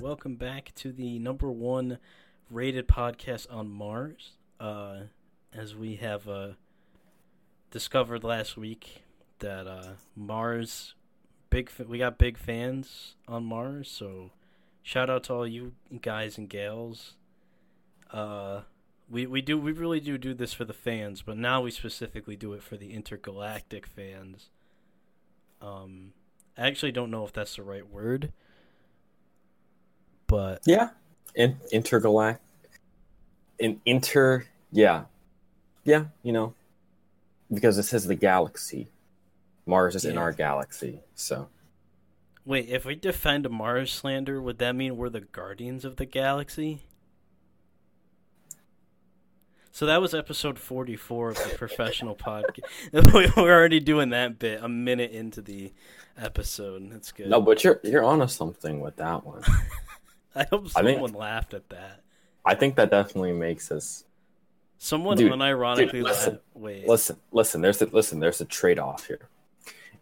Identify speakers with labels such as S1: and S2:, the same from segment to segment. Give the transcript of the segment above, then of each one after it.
S1: welcome back to the number one rated podcast on Mars. Uh, as we have uh, discovered last week that uh, Mars, big, we got big fans on Mars. So, shout out to all you guys and gals. Uh, we we do we really do do this for the fans, but now we specifically do it for the intergalactic fans. Um, I actually don't know if that's the right word, but
S2: Yeah. In intergalact in inter yeah. Yeah, you know. Because it says the galaxy. Mars is in our galaxy. So
S1: wait, if we defend Mars slander, would that mean we're the guardians of the galaxy? So that was episode 44 of the professional podcast. We're already doing that bit a minute into the episode. That's good.
S2: No, but you're you're onto something with that one.
S1: I hope
S2: I think-
S1: someone laughed at that.
S2: I think that definitely makes us
S1: Someone
S2: Dude,
S1: unironically
S2: dude, listen,
S1: laughed. Wait.
S2: listen, listen, there's a listen, there's a trade off here.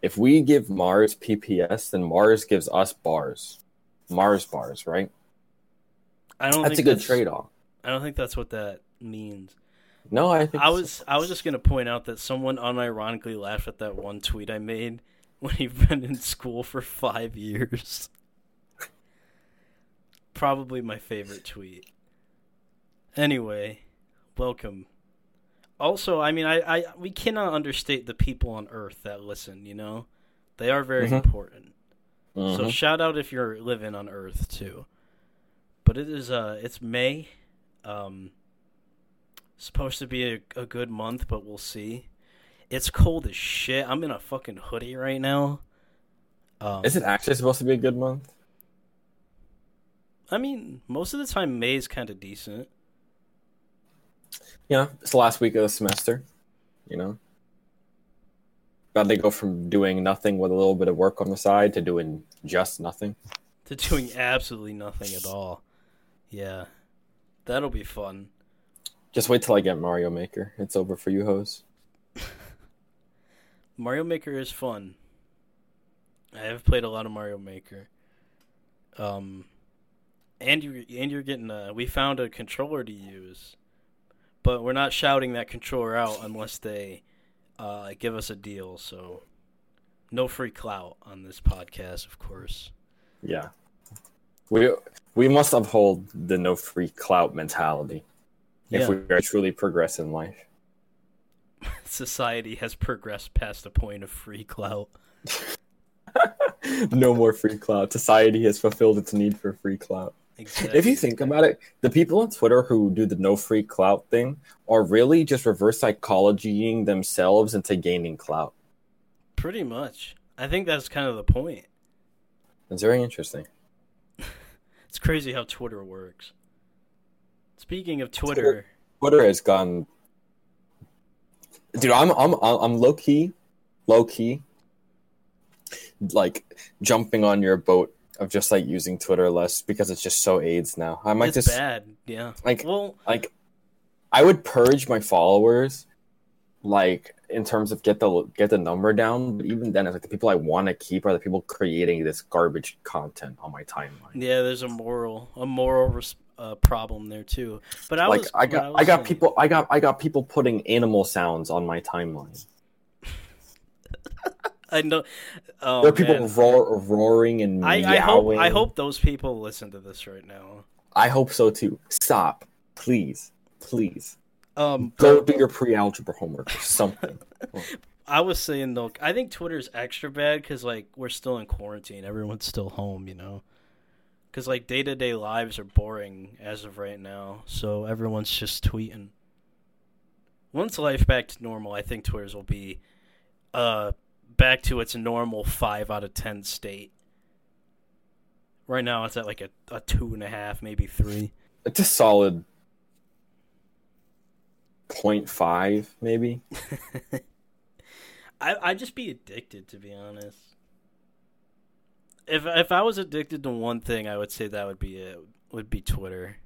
S2: If we give Mars PPS, then Mars gives us bars. Mars bars, right?
S1: I don't
S2: That's a good trade off.
S1: I don't think that's what that means.
S2: No, I think
S1: I was I was just gonna point out that someone unironically laughed at that one tweet I made when you've been in school for five years. Probably my favorite tweet. Anyway, welcome. Also, I mean, I, I we cannot understate the people on Earth that listen. You know, they are very
S2: Mhm.
S1: important. So
S2: Mhm.
S1: shout out if you're living on Earth too. But it is uh it's May. Um supposed to be a, a good month, but we'll see. It's cold as shit. I'm in a fucking hoodie right now. Um,
S2: Is it actually supposed to be a good month?
S1: I mean, most of the time May is kind of decent.
S2: You know, it's the last week of the semester, you know. About to go from doing nothing with a little bit of work on the side to doing just nothing.
S1: To doing absolutely nothing at all. Yeah. That'll be fun.
S2: Just wait till I get Mario Maker. It's over for you, hoes.
S1: Mario Maker is fun. I have played a lot of Mario Maker. Um, and you and you're getting a. We found a controller to use, but we're not shouting that controller out unless they uh, give us a deal. So, no free clout on this podcast, of course.
S2: Yeah. We we must uphold the no free clout mentality
S1: Yeah,
S2: if we are truly progress in life.
S1: society has progressed past the point of free clout.
S2: no more free clout. Society has fulfilled its need for free clout.
S1: Exactly.
S2: If you think about it, the people on Twitter who do the no free clout thing are really just reverse psychologying themselves into gaining clout.
S1: pretty much, I think that's kind of the point.
S2: It's very interesting.
S1: It's crazy how Twitter works. Speaking of Twitter,
S2: Twitter- Twitter has gone, dude. I'm I'm I'm low key, low key, like jumping on your boat of just like using Twitter less because it's just so AIDS now. I might
S1: it's
S2: just
S1: bad. Yeah.
S2: like
S1: Well,
S2: like I would purge my followers, like in terms of get the get the number down. But even then, it's like the people I want to keep are the people creating this garbage content on my timeline.
S1: yeah, there's a moral a moral res- uh, problem there too. But I
S2: like
S1: was
S2: I got
S1: was
S2: I, got
S1: saying-
S2: people I got I got people putting animal sounds on my timeline.
S1: I know. Oh,
S2: there are people roar, roaring and
S1: I, I hope. I hope those people listen to this right now.
S2: I hope so too. Stop, please, please.
S1: Um,
S2: Go do your pre-algebra homework or something.
S1: I was saying though, I think Twitter's extra bad because like we're still in quarantine, everyone's still home, you know. Because like day to day lives are boring as of right now, so everyone's just tweeting. Once life back to normal, I think Twitter's will be, uh, back to its normal five out of ten state. Right now, it's at like a, a two and a half, maybe three.
S2: it's a solid 0.5 maybe.
S1: I I'd just be addicted to be honest. if if I was addicted to one thing, I would say that would be it. Would be Twitter.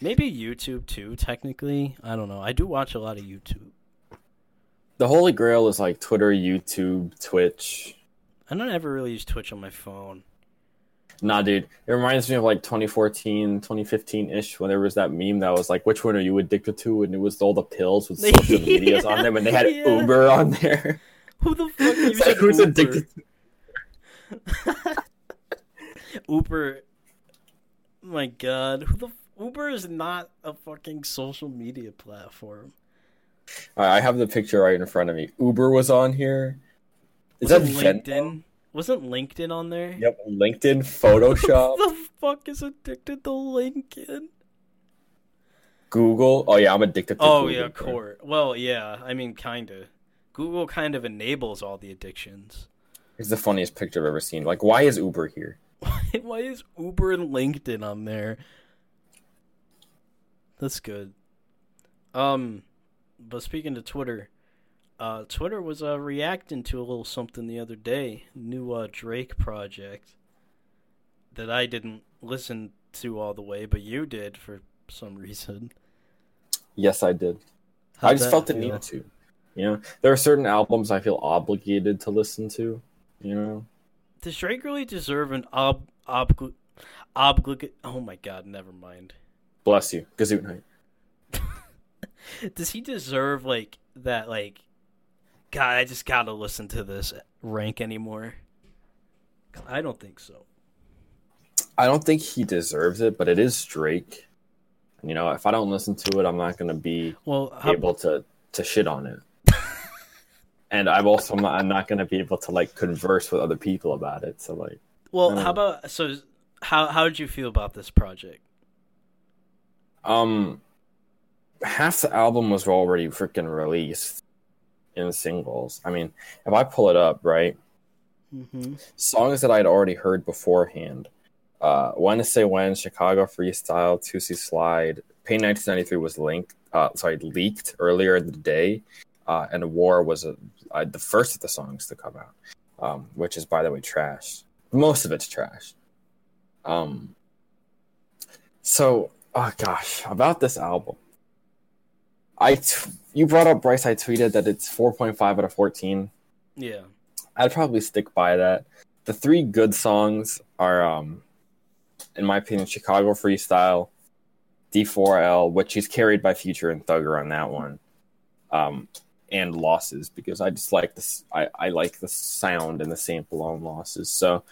S1: Maybe YouTube too. Technically, I don't know. I do watch a lot of YouTube.
S2: The holy grail is like Twitter, YouTube, Twitch.
S1: I don't ever really use Twitch on my phone.
S2: Nah, dude. It reminds me of like 2014, 2015 ish, when there was that meme that was like, which one are you addicted to? And it was all the pills with social medias on them, and they had
S1: Yeah.
S2: Uber on there.
S1: Who the fuck uses
S2: like, who's
S1: Uber?
S2: addicted?
S1: Uber. My God, who the Uber is not a fucking social media platform.
S2: I have the picture right in front of me. Uber was on here. Is that
S1: Wasn't
S2: Venmo?
S1: LinkedIn? Wasn't LinkedIn on there?
S2: Yep, LinkedIn, Photoshop,
S1: the fuck is addicted to LinkedIn?
S2: Google. Oh yeah, I'm addicted to Google.
S1: Oh
S2: Google.
S1: yeah. Court. Well, yeah. I mean, kinda. Google kind of enables all the addictions.
S2: It's the funniest picture I've ever seen. Like, why is Uber here?
S1: Why is Uber and LinkedIn on there? That's good. Um, but speaking to Twitter, uh, Twitter was uh, reacting to a little something the other day. New uh, Drake project that I didn't listen to all the way, but you did for some reason.
S2: Yes, I did.
S1: How'd
S2: I just felt the
S1: feel?
S2: need to. You know, there are certain albums I feel obligated to listen to. You know,
S1: Does Drake really deserve an ob ob oblig? Oh my God! Never mind.
S2: bless you, Gazoot Night.
S1: Does he deserve like that? Like, God, I just gotta listen to this rank anymore. I don't think so.
S2: I don't think he deserves it, but it is Drake. You know, if I don't listen to it, I'm not gonna be
S1: Well, how,
S2: able to to shit on it. and I'm also not, I'm not gonna be able to like converse with other people about it. So like,
S1: well, how about so? How how did you feel about this project?
S2: um, half the album was already freaking released in singles. I mean, if I pull it up, right,
S1: Mm-hmm.
S2: songs that I'd already heard beforehand. Uh, when to say when, Chicago Freestyle, Toosie Slide, Pain 1993 was linked, uh, sorry, leaked earlier in the day, uh, and War was a, uh, the first of the songs to come out, um, which is by the way trash. Most of it's trash. Um, so, oh gosh, about this album, I t- you brought up Bryce. I tweeted that it's 4.5 out of 14.
S1: Yeah.
S2: I'd probably stick by that. The three good songs are, um, in my opinion, Chicago Freestyle, D4L, which he's carried by Future and Thugger on that one, um, and Losses because I just like this. I, I like the sound and the sample on Losses. So,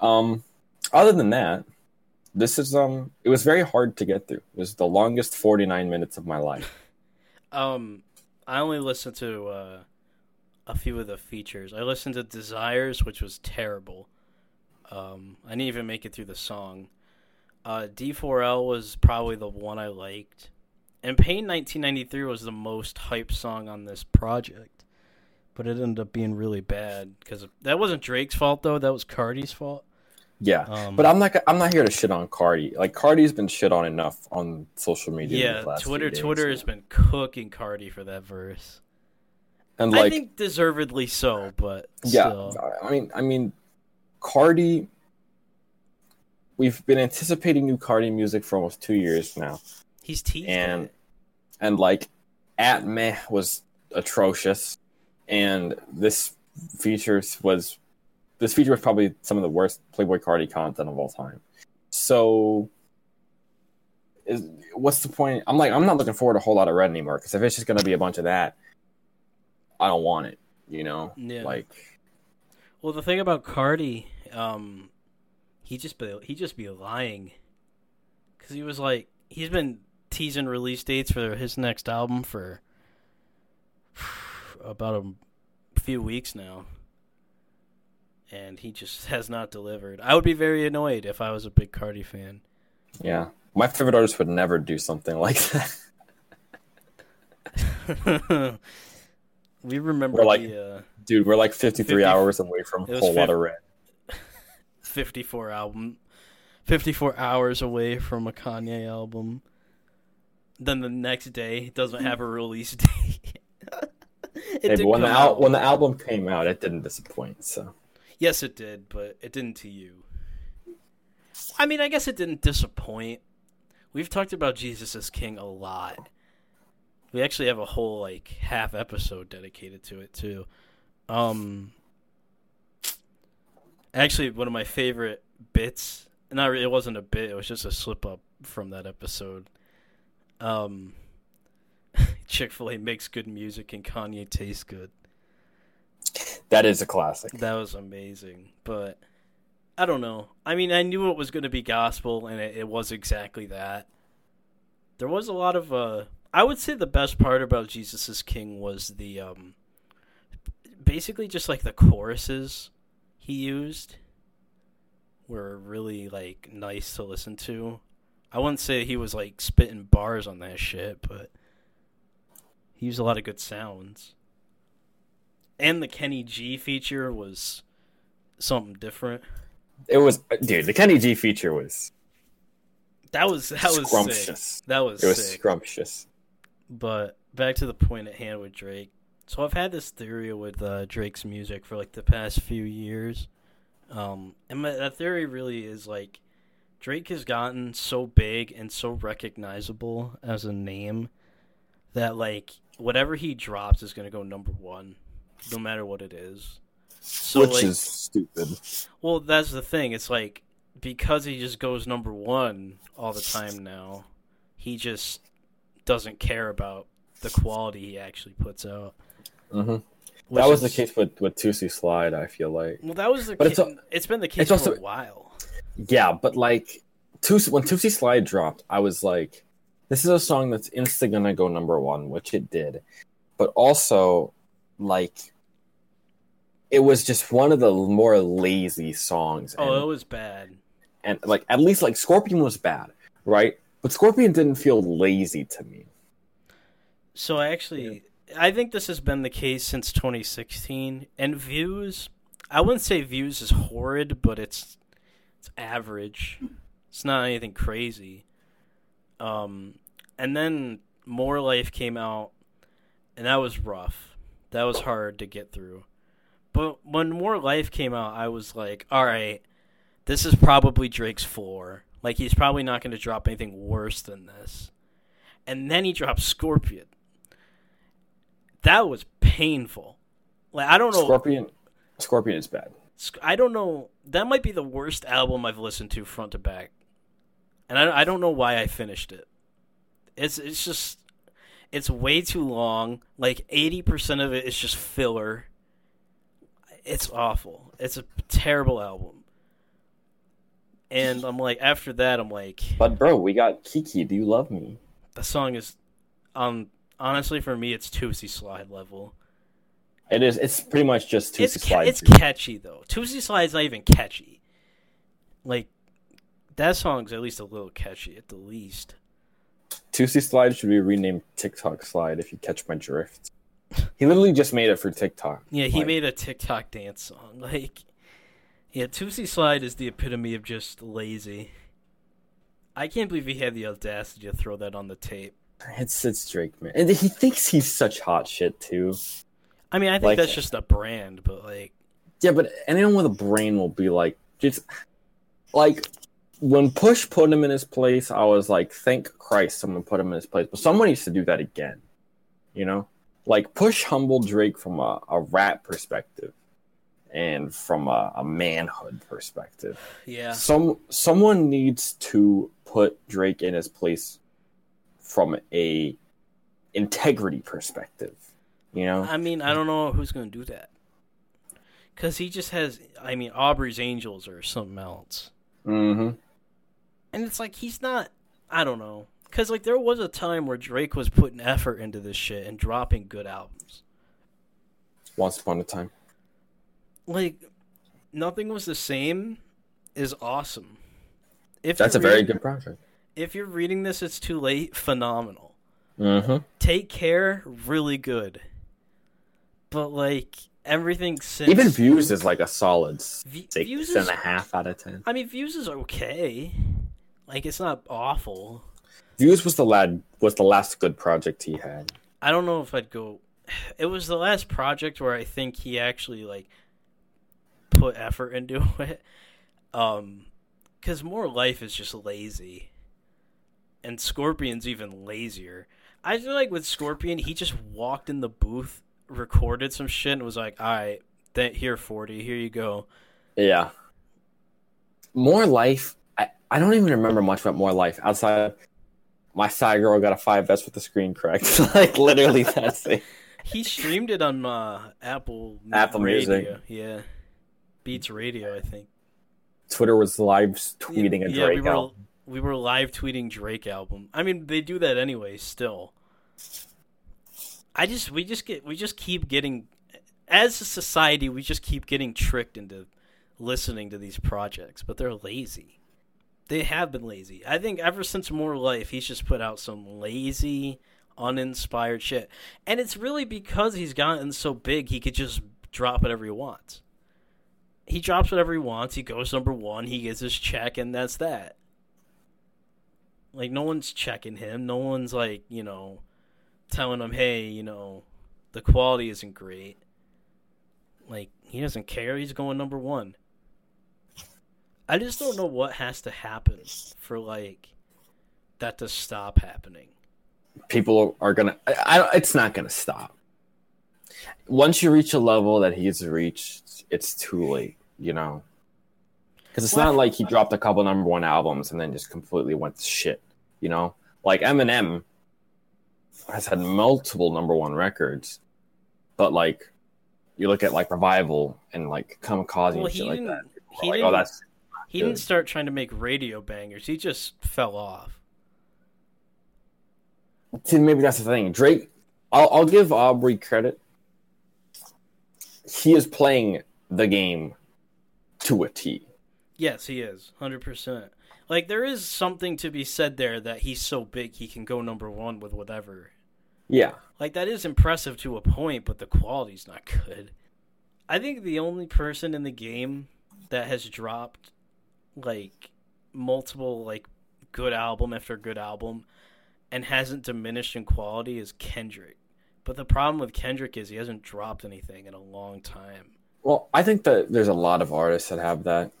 S2: um, other than that, this is um, it was very hard to get through. It was the longest 49 minutes of my life.
S1: Um, I only listened to uh, a few of the features. I listened to Desires, which was terrible. Um, I didn't even make it through the song. Uh, D4L was probably the one I liked. And Pain 1993 was the most hyped song on this project. But it ended up being really bad because that wasn't Drake's fault though. That was Carti's fault.
S2: Yeah.
S1: Um,
S2: But I'm not. I'm not here to shit on Carti. Like Carti's been shit on enough on social media.
S1: yeah, Twitter Twitter has been cooking Carti for that verse.
S2: and
S1: I
S2: like
S1: think deservedly so, but
S2: yeah.
S1: still.
S2: I mean, I mean, Carti. We've been anticipating new Carti music for almost two years now,
S1: he's teased
S2: and
S1: it.
S2: and like, at meh was atrocious, and this features was this feature was probably some of the worst Playboi Carti content of all time. So, is what's the point? I'm like, I'm not looking forward to a whole lot of red anymore because if it's just gonna be a bunch of that, I don't want it. You know,
S1: Yeah.
S2: like
S1: Well, the thing about Carti, um, he just be he just be lying, because he was like he's been teasing release dates for his next album for about a few weeks now, and he just has not delivered. I would be very annoyed if I was a big Carti fan.
S2: Yeah. My favorite artist would never do something like that.
S1: we remember
S2: Or like-
S1: the uh,
S2: Dude, we're like 53
S1: 50
S2: hours away from a whole lot of red.
S1: 54 album 54 hours away from a Kanye album then the next day it doesn't have a release date
S2: Hey, when the
S1: out.
S2: when the album came out, it didn't disappoint. So
S1: Yes, it did, but it didn't to you. I mean, I guess it didn't disappoint. We've talked about Jesus Is King a lot. We actually have a whole like half episode dedicated to it too. Um actually one of my favorite bits, not it wasn't a bit, it was just a slip up from that episode. Um Chick-fil-A makes good music and Kanye tastes good.
S2: That is a classic.
S1: That was amazing, but I don't know. I mean, I knew it was going to be gospel, and it, it, was exactly that. There was a lot of. Uh, I would say the best part about Jesus is King was the. Um, basically, just like the choruses he used were really like nice to listen to. I wouldn't say he was like spitting bars on that shit, but he used a lot of good sounds and the Kenny G feature was something different.
S2: It was, dude. The Kenny G feature was
S1: that was that was scrumptious. Sick. That was
S2: it was
S1: sick.
S2: scrumptious.
S1: But back to the point at hand with Drake. So I've had this theory with uh, Drake's music for like the past few years, um, and my, that theory really is like Drake has gotten so big and so recognizable as a name that like whatever he drops is going to go number one no matter what it is.
S2: So, Which like, is stupid.
S1: Well, that's the thing. It's like because he just goes number one all the time now, he just doesn't care about the quality he actually puts out.
S2: Mm-hmm. That was is... the case with with Toosie Slide. I feel like.
S1: Well, that was the. But ca- it's, a, it's been the case for also, a while.
S2: Yeah, but like Toosie, when Toosie Slide dropped, I was like, "This is a song that's instantly gonna go number one," which it did. But also, like it was just one of the more lazy songs.
S1: Oh, and, it was bad.
S2: And like at least like Scorpion was bad, right? But Scorpion didn't feel lazy to me.
S1: So I actually I think this has been the case since 2016 and views I wouldn't say views is horrid, but it's it's average. It's not anything crazy. Um and then More Life came out and that was rough that was hard to get through. But when More Life came out, I was like, all right, this is probably Drake's floor. Like, he's probably not going to drop anything worse than this. And then he dropped Scorpion. That was painful. Like, I don't know.
S2: Scorpion, Scorpion is bad.
S1: I don't know. That might be the worst album I've listened to front to back. And I, I don't know why I finished it. It's it's just it's way too long. Like 80% of it is just filler. It's awful. It's a terrible album. And I'm like, after that, I'm like.
S2: But bro, we got Kiki. Do you love me?
S1: The song is, um, honestly for me, it's Toosie Slide level.
S2: It is. It's pretty much just Toosie
S1: it's
S2: Slide.
S1: It's catchy though. Toosie Slide's not even catchy. Like, that song's at least a little catchy at the least.
S2: Toosie Slide should be renamed TikTok Slide if you catch my drift. He literally just made it for TikTok.
S1: Yeah, he like, made a TikTok dance song. Like, yeah, Toosie Slide is the epitome of just lazy. I can't believe he had the audacity to throw that on the tape.
S2: It's it's Drake, man, and he thinks he's such hot shit too.
S1: I mean, I think like, that's just a brand, but like,
S2: yeah, but anyone with a brain will be like, just like when Push put him in his place, I was like, thank Christ someone put him in his place. But someone needs to do that again. You know? Like Push humbled Drake from a, a rap perspective and from a, a manhood perspective.
S1: Yeah.
S2: Some someone needs to put Drake in his place from a integrity perspective. You know?
S1: I mean, I don't know who's gonna do that. Cause he just has I mean Aubrey's Angels or something else.
S2: Mm-hmm
S1: and it's like he's not. I don't know, because like there was a time where Drake was putting effort into this shit and dropping good albums.
S2: Once upon a time,
S1: like nothing was the same is awesome.
S2: If that's a reading, very good project.
S1: If you're reading this, it's too late. Phenomenal.
S2: Mm-hmm.
S1: Take care, really good. But like everything since
S2: even views is like a solid v- six views and a half out of ten.
S1: I mean, views is okay. Like it's not awful.
S2: Views was the lad was the last good project he had.
S1: I don't know if I'd go. It was the last project where I think he actually like put effort into it. Um, because more life is just lazy, and Scorpion's even lazier. I feel like with Scorpion, he just walked in the booth, recorded some shit, and was like, "All right, that here, forty, here you go."
S2: Yeah. More life. I, I don't even remember much about more life outside. My side girl got a five S with the screen correct. like literally, that's it.
S1: He streamed it on uh, Apple
S2: Apple
S1: Radio.
S2: Music.
S1: Yeah, Beats Radio, I think.
S2: Twitter was live tweeting a
S1: yeah,
S2: Drake
S1: we were
S2: album.
S1: we were live tweeting Drake album. I mean, they do that anyway. Still, I just we just get we just keep getting as a society we just keep getting tricked into listening to these projects, but they're lazy. They have been lazy. I think ever since More Life, he's just put out some lazy, uninspired shit, and it's really because he's gotten so big he could just drop whatever he wants he drops whatever he wants. He goes number one. He gets his check, and that's that. Like no one's checking him. No one's like you know telling him, hey, you know, the quality isn't great. Like he doesn't care. He's going number one. I just don't know what has to happen for like that to stop happening.
S2: People are gonna. I, I, it's not gonna stop. Once you reach a level that he's reached, it's too late. You know, because it's
S1: Well,
S2: not like he dropped a couple number one albums and then just completely went to shit. You know, like Eminem has had multiple number one records, but like you look at like Revival and like Kamikaze
S1: Well,
S2: and shit like that.
S1: He
S2: like, oh,
S1: didn't.
S2: oh, that's
S1: he didn't start trying to make radio bangers. He just fell off.
S2: See, maybe that's the thing. Drake, I'll, I'll give Aubrey credit. He is playing the game to a T.
S1: Yes, he is. 100%. Like, there is something to be said there that he's so big he can go number one with whatever.
S2: Yeah.
S1: Like, that is impressive to a point, but the quality's not good. I think the only person in the game that has dropped, like, multiple, like, good album after good album and hasn't diminished in quality is Kendrick. But the problem with Kendrick is he hasn't dropped anything in a long time.
S2: Well, I think that there's a lot of artists that have that.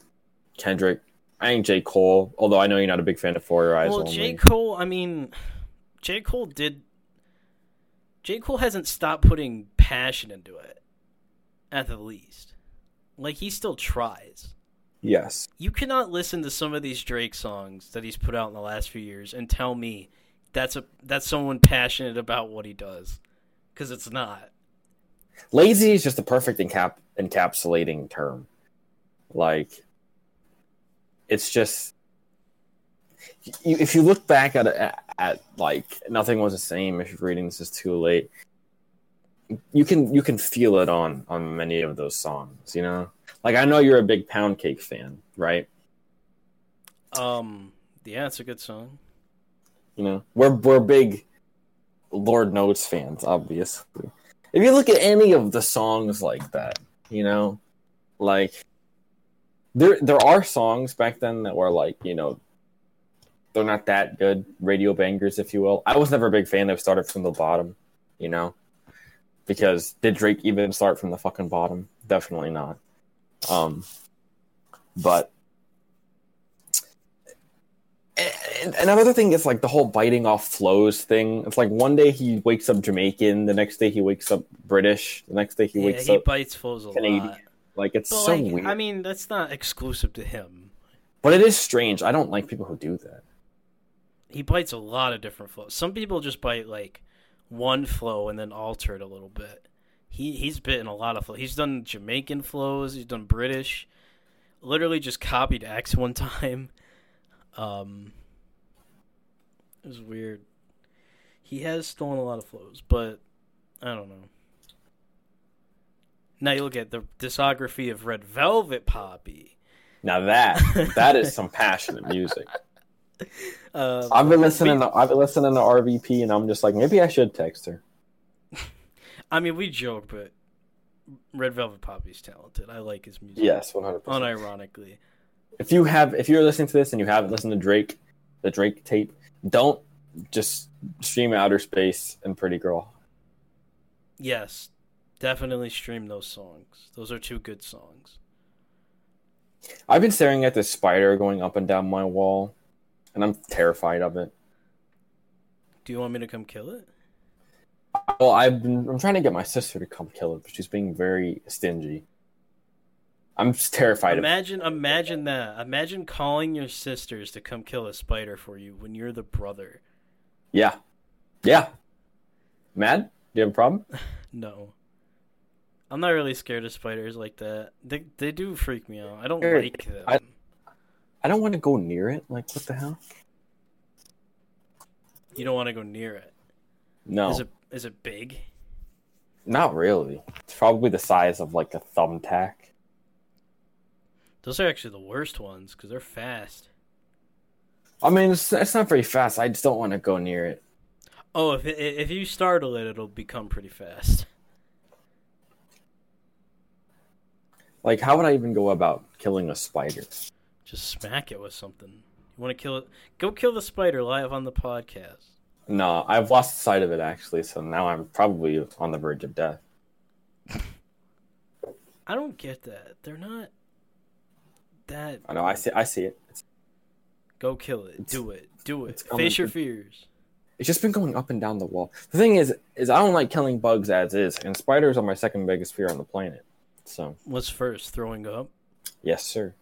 S2: Kendrick, I think J. Cole, although I know you're not a big fan of For Your Eyes
S1: well,
S2: Only.
S1: J. Cole, I mean, J. Cole did. J. Cole hasn't stopped putting passion into it, at the least. Like, he still tries.
S2: Yes.
S1: You cannot listen to some of these Drake songs that he's put out in the last few years and tell me that's a that's someone passionate about what he does, because it's not.
S2: Lazy is just the perfect encap- encapsulating term. Like, it's just. You, if you look back at, at at like nothing was the same. If you're reading this is too late, you can you can feel it on on many of those songs. You know, like I know you're a big Pound Cake fan, right?
S1: Um, yeah, it's a good song.
S2: You know, we're we're big Lord Knows fans, obviously. If you look at any of the songs like that, you know, like there there are songs back then that were like, you know, they're not that good, radio bangers, if you will. I was never a big fan of started from the bottom, you know. Because did Drake even start from the fucking bottom? Definitely not. Um but and another thing is like the whole biting off flows thing. It's like one day he wakes up Jamaican, the next day he wakes up British, the next day he
S1: yeah,
S2: wakes
S1: he
S2: up
S1: bites flows a
S2: Canadian.
S1: lot.
S2: Like it's
S1: But
S2: so
S1: like,
S2: weird.
S1: I mean, that's not exclusive to him.
S2: but it is strange. I don't like people who do that.
S1: he bites a lot of different flows. Some people just bite like one flow and then alter it a little bit. He he's bitten a lot of flow. He's done Jamaican flows. He's done British. Literally just copied X one time. Um, it was weird. He has stolen a lot of flows, but I don't know. Now you look at the discography of Red Velvet Poppy.
S2: Now that that is some passionate music.
S1: Uh,
S2: I've been listening. To, I've been listening to RVP, and I'm just like, maybe I should text her.
S1: I mean, we joke, but Red Velvet Poppy's talented. I like his music.
S2: Yes, 100. percent
S1: Unironically.
S2: If you have, if you're listening to this and you haven't listened to Drake, the Drake tape, don't just stream Outer Space and Pretty Girl.
S1: Yes. Definitely stream those songs. Those are two good songs.
S2: I've been staring at this spider going up and down my wall, and I'm terrified of it.
S1: Do you want me to come kill it?
S2: Well, I've been I'm trying to get my sister to come kill it, but she's being very stingy. I'm just terrified of
S1: Imagine, imagine that. Imagine calling your sisters to come kill a spider for you when you're the brother.
S2: Yeah. Yeah. Mad? Do you have a problem?
S1: No, I'm not really scared of spiders like that. They they do freak me out. I don't like them.
S2: I- I don't want to go near it. Like, what the hell?
S1: You don't want to go near it.
S2: No,
S1: Is it is it big?
S2: not really. It's probably the size of like a thumbtack.
S1: Those are actually the worst ones because they're fast.
S2: I mean, it's, it's not very fast. I just don't want to go near it.
S1: Oh, if it, if you startle it, it'll become pretty fast.
S2: Like, how would I even go about killing a spider?
S1: Just smack it with something. You want to kill it? Go kill the spider live on the podcast.
S2: No, I've lost sight of it actually, so now I'm probably on the verge of death.
S1: I don't get that. They're not that.
S2: I know. I see. I see it. It's,
S1: Go kill it.
S2: It's-
S1: Do it. Do it. Face your fears.
S2: it's just been going up and down the wall. The thing is, is I don't like killing bugs as is, and spiders are my second biggest fear on the planet. So,
S1: What's first? Throwing up.
S2: yes, sir.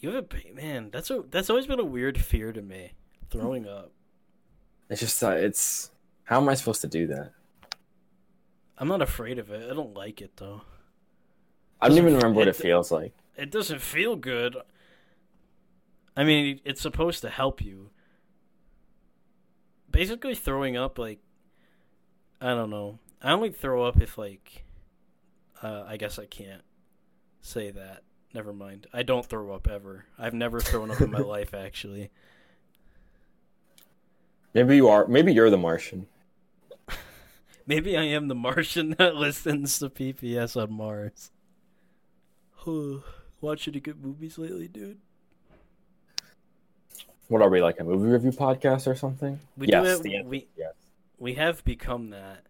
S1: You have a man. That's a that's always been a weird fear to me. Throwing up.
S2: It's just, uh, it's. How am I supposed to do that?
S1: I'm not afraid of it. I don't like it though.
S2: I don't even remember what
S1: it-
S2: it feels like.
S1: It doesn't feel good. I mean, it's supposed to help you. Basically, throwing up like I don't know. I only throw up if like uh, I guess I can't say that. Never mind. I don't throw up ever. I've never thrown up in my life actually.
S2: Maybe you are. Maybe you're the Martian.
S1: Maybe I am the Martian that listens to PPS on Mars. Watch any good movies lately, dude?
S2: What are we like a movie review podcast or something?
S1: We do
S2: yes,
S1: have-
S2: the answer
S1: we-
S2: yes.
S1: we have become that.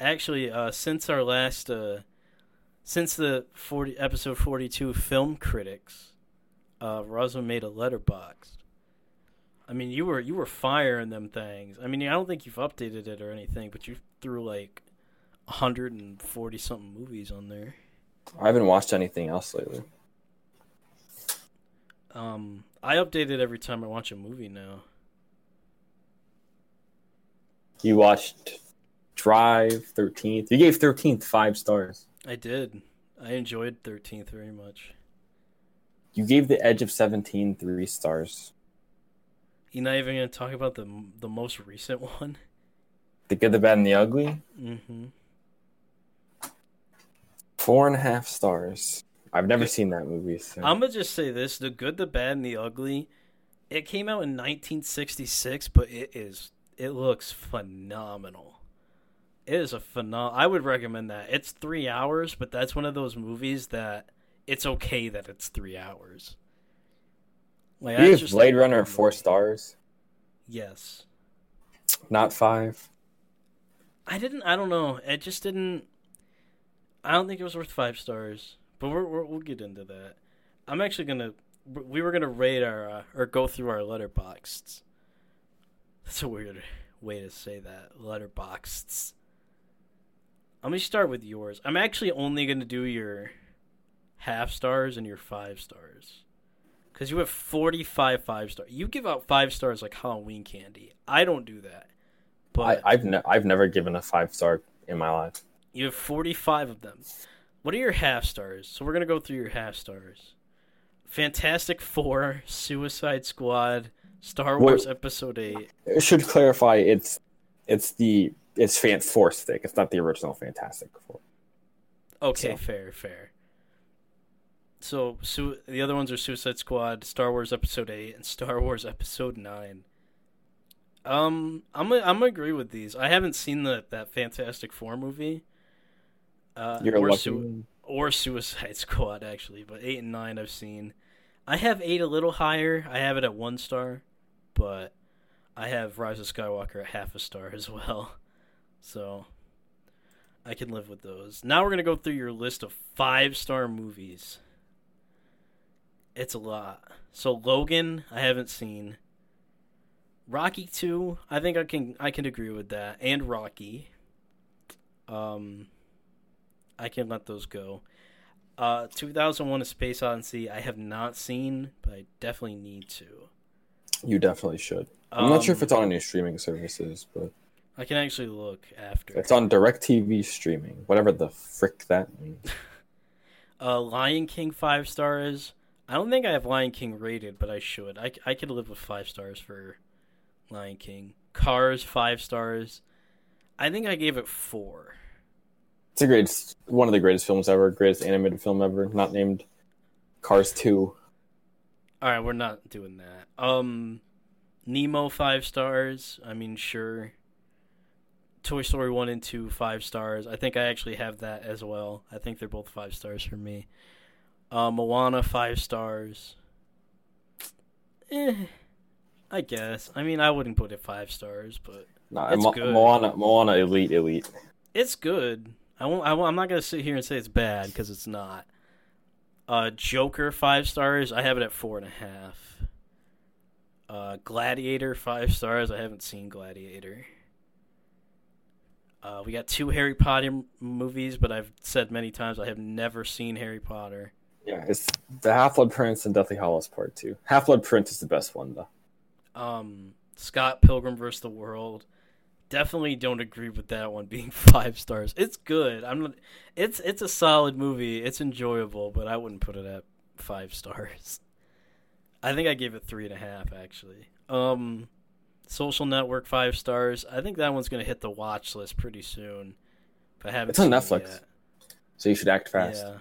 S1: Actually, uh, since our last, uh, since the forty episode forty two film critics, uh, Rosman made a letterbox. I mean, you were you were firing them things. I mean, I don't think you've updated it or anything, but you threw like hundred and forty something movies on there.
S2: I haven't watched anything else lately.
S1: Um, I update it every time I watch a movie now.
S2: You watched Drive, Thirteenth. You gave Thirteenth five stars.
S1: I did. I enjoyed Thirteenth very much.
S2: You gave The Edge of Seventeen three stars.
S1: You're not even gonna talk about the the most recent one.
S2: The Good, the Bad, and the Ugly.
S1: Mm-hmm.
S2: Four and a half stars. I've never seen that movie. So.
S1: I'm gonna just say this: the good, the bad, and the ugly. It came out in 1966, but it is it looks phenomenal. It is a phenom. I would recommend that. It's three hours, but that's one of those movies that it's okay that it's three hours. Like
S2: you
S1: just
S2: Blade
S1: like-
S2: Runner four stars,
S1: Yes,
S2: not five.
S1: I didn't. I don't know. It just didn't. I don't think it was worth five stars, but we're, we're we'll get into that. I'm actually gonna. We were gonna rate our uh, or go through our Letterboxd. That's a weird way to say that. Letterboxd. Let me start with yours. I'm actually only gonna do your half stars and your five stars. Because you have 45 five stars. You give out five stars like Halloween candy. I don't do that. But
S2: I, I've ne- I've never given a five star in my life.
S1: you have 45 of them. What are your half stars? So we're going to go through your half stars. Fantastic Four, Suicide Squad, Star. Wars Episode 8.
S2: It should clarify it's it's the it's Fant4stic. It's not the original Fantastic Four.
S1: Okay,
S2: So-
S1: fair, fair. So, su- the other ones are Suicide Squad, Star Wars Episode 8, and Star Wars Episode 9. Um, I'm gonna, I'm gonna agree with these. I haven't seen the that Fantastic Four movie. Uh,
S2: You're
S1: or
S2: lucky.
S1: Su- or Suicide Squad actually, but eight and nine I've seen. I have eight a little higher. I have it at one star, but I have Rise of Skywalker at half a star as well. So I can live with those. Now we're gonna go through your list of five star movies. It's a lot. So Logan, I haven't seen. Rocky two, I think I can I can agree with that, and Rocky. Um, I can let those go. Uh, 2001: A Space Odyssey, I have not seen, but I definitely need to.
S2: You definitely should. I'm not sure if
S1: Um,
S2: it's on any streaming services, but
S1: I can actually look after.
S2: it's on DirecTV streaming, whatever the frick that means.
S1: Uh, Lion King five stars. I don't think I have Lion King rated, but I should. I I could live with five stars for Lion King. Cars five stars. I think I gave it four.
S2: It's a great, one of the greatest films ever, greatest animated film ever, not named Cars 2.
S1: All right, we're not doing that. Um, Nemo five stars. I mean, sure. Toy Story one and two five stars. I think I actually have that as well. I think they're both five stars for me. Uh, Moana five stars. Eh, I guess. I mean, I wouldn't put it five stars, but It's
S2: Mo-
S1: good.
S2: Moana, Moana Elite, Elite.
S1: it's good. I won't. I I'm not gonna sit here and say it's bad because it's not. Uh, Joker five stars. I have it at four and a half. Uh, Gladiator five stars. I haven't seen Gladiator. Uh, we got two Harry Potter m- movies, but I've said many times I have never seen Harry Potter.
S2: Yeah, it's the Half Blood Prince and Deathly Hallows Part 2. Half Blood Prince is the best one, though.
S1: Um, Scott Pilgrim vs. the World. Definitely don't agree with that one being five stars. It's good. I'm not. It's it's a solid movie. It's enjoyable, but I wouldn't put it at five stars. I think I gave it three and a half actually. Um, Social Network five stars. I think that one's gonna hit the watch list pretty soon. But I haven't.
S2: It's on
S1: it
S2: Netflix.
S1: yet.
S2: So you should act fast.
S1: Yeah.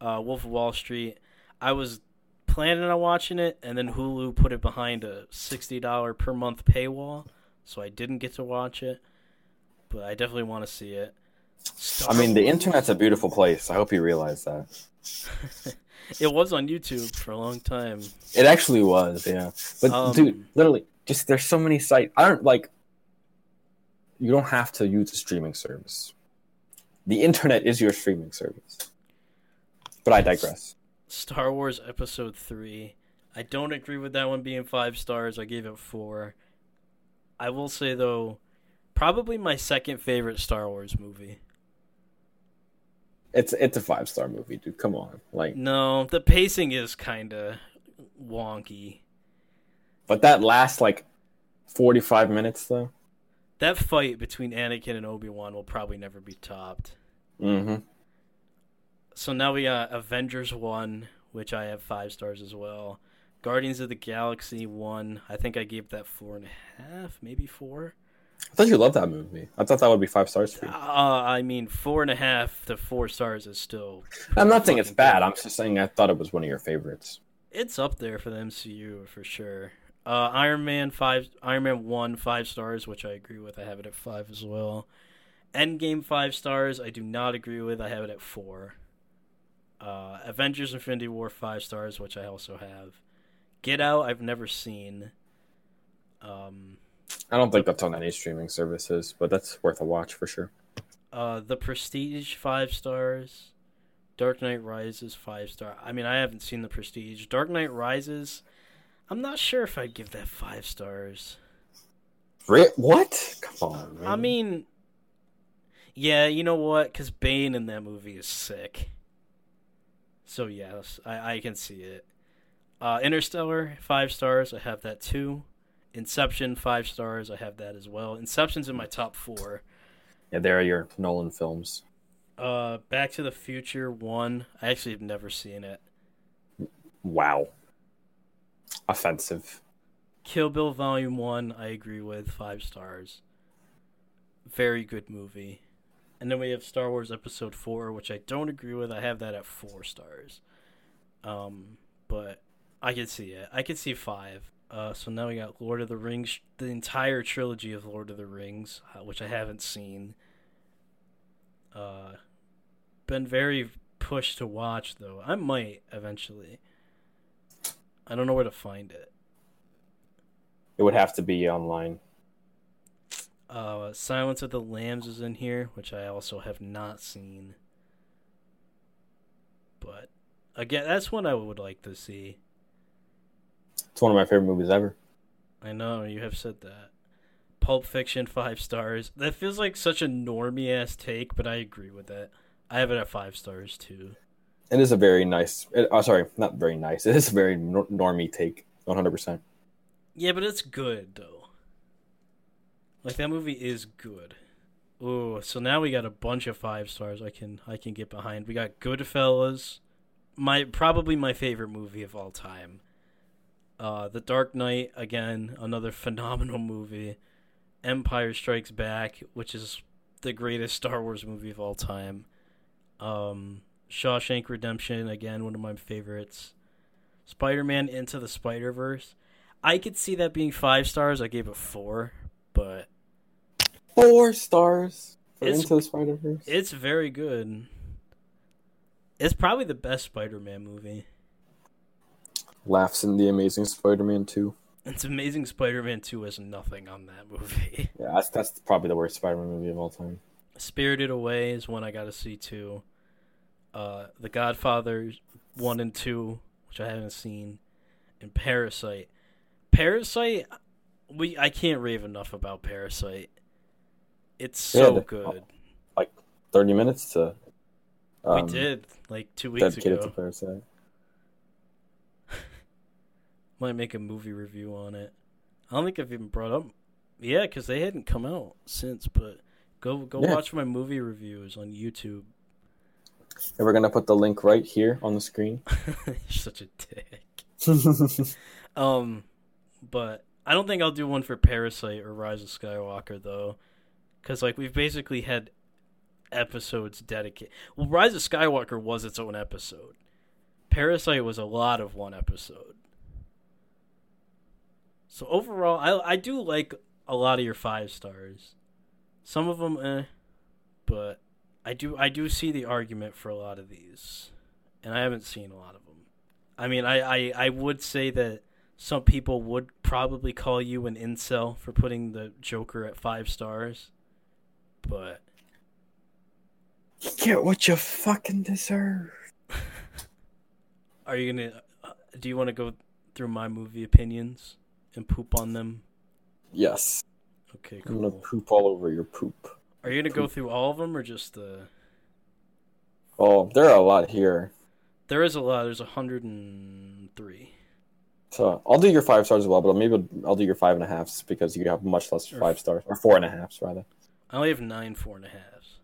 S1: Uh, Wolf of Wall Street. I was planning on watching it, and then Hulu put it behind a sixty dollar per month paywall, so I didn't get to watch it. But I definitely want to see it.
S2: I mean, the internet's a beautiful place. I hope you realize that.
S1: It was on YouTube for a long time.
S2: It actually was, yeah. But
S1: Um,
S2: dude, literally, just there's so many sites. I don't like. You don't have to use a streaming service. The internet is your streaming service. But I digress.
S1: Star Wars Episode Three. I don't agree with that one being five stars. I gave it four. I will say though, probably my second favorite Star Wars movie.
S2: It's it's a five star movie, dude. Come on, like.
S1: No, the pacing is kind of wonky.
S2: But that last like forty five minutes though.
S1: That fight between Anakin and Obi Wan will probably never be topped.
S2: Mm-hmm.
S1: So now we got Avengers one, which I have five stars as well. Guardians of the Galaxy one, I think I gave that four and a half, maybe four.
S2: I thought you loved that movie. I thought that would be five stars for
S1: Uh,
S2: you.
S1: I mean, four and a half to four stars is still.
S2: I'm not saying it's bad.
S1: good.
S2: I'm just saying I thought it was one of your favorites.
S1: It's up there for the MCU for sure. Uh, Iron Man five, Iron Man one five stars, which I agree with. I have it at five as well. Endgame five stars. I do not agree with. I have it at four. Uh, Avengers Infinity War five stars, which I also have. Get Out. I've never seen. Um,
S2: I don't think that's on any streaming services, but that's worth a watch for sure.
S1: uh, The Prestige five stars. Dark Knight Rises five star. I mean, I haven't seen The Prestige. Dark Knight Rises. I'm not sure if I'd give that five stars.
S2: What? Come on, man.
S1: I mean, yeah, you know what? Because Bane in that movie is sick. So yes, I, I can see it. Uh, Interstellar five stars. I have that too. Inception five stars. I have that as well. Inception's in my top four.
S2: yeah, there are your Nolan films.
S1: Uh, Back to the Future one. I actually have never seen it.
S2: Wow. Offensive.
S1: Kill Bill Volume One. I agree with five stars. Very good movie. And then we have Star Wars Episode Four, which I don't agree with. I have that at four stars. Um, but I can see it. I can see five. Uh, so now we got Lord of the Rings, the entire trilogy of Lord of the Rings, uh, which I haven't seen. Uh, been very pushed to watch though. I might eventually. I don't know where to find it.
S2: It would have to be online.
S1: Uh, Silence of the Lambs is in here, which I also have not seen. But Again, that's one I would like to see.
S2: It's one of my favorite movies ever.
S1: I know you have said that. Pulp Fiction five stars. That feels like such a normie ass take, but I agree with that. I have it at five stars too.
S2: It is a very nice. It, oh, sorry, not very nice. It is a very nor- normie take. One hundred percent.
S1: Yeah, but it's good though. Like that movie is good. Ooh, so now we got a bunch of five stars I can I can get behind. We got Goodfellas, my probably my favorite movie of all time. Uh, The Dark Knight again, another phenomenal movie. Empire Strikes Back, which is the greatest Star Wars movie of all time. Um, Shawshank Redemption again, one of my favorites. Spider-Man Into the Spider-Verse. I could see that being five stars. I gave it four, but
S2: Four stars for
S1: It's-
S2: Into the Spider Verse.
S1: it's very good. It's probably the best Spider-Man movie.
S2: Laughs in the Amazing Spider-Man two.
S1: It's Amazing Spider-Man 2 has nothing on that movie.
S2: Yeah, that's that's probably the worst Spider-Man movie of all time.
S1: Spirited Away is one I got to see too. Uh, The Godfather 1 and 2, which I haven't seen, and Parasite. Parasite we I can't rave enough about Parasite. It's so
S2: the-
S1: good.
S2: Thirty minutes to.
S1: we
S2: um,
S1: did like 2 weeks
S2: dedicated to
S1: ago.
S2: Parasite.
S1: Might make a movie review on it. I don't think I've even brought up. Yeah, because they hadn't come out since. But go go
S2: Yeah.
S1: watch my movie reviews on YouTube.
S2: And we're gonna put the link right here on the screen.
S1: You're such a dick. Um, but I don't think I'll do one for Parasite or Rise of Skywalker though, because like we've basically had episodes dedicated. Well, Rise of Skywalker was its own episode. Parasite was a lot of one episode. So overall, I I do like a lot of your five stars. Some of them, eh, but I do I do see the argument for a lot of these, and I haven't seen a lot of them. I mean, I, I, I would say that some people would probably call you an incel for putting the Joker at five stars, but
S2: You get what you fucking deserve.
S1: are you gonna? Uh, do you want to go through my movie opinions and poop on them?
S2: Yes.
S1: Okay,
S2: I'm gonna poop all over your poop.
S1: Are you gonna go through all of them or just the?
S2: Oh, there are a lot here.
S1: There is a lot. There's a hundred and three.
S2: So I'll do your five stars as well, but maybe I'll do your five and a halves because you have much less
S1: Or-
S2: five stars or four and a halves rather.
S1: I only have nine four and a halves.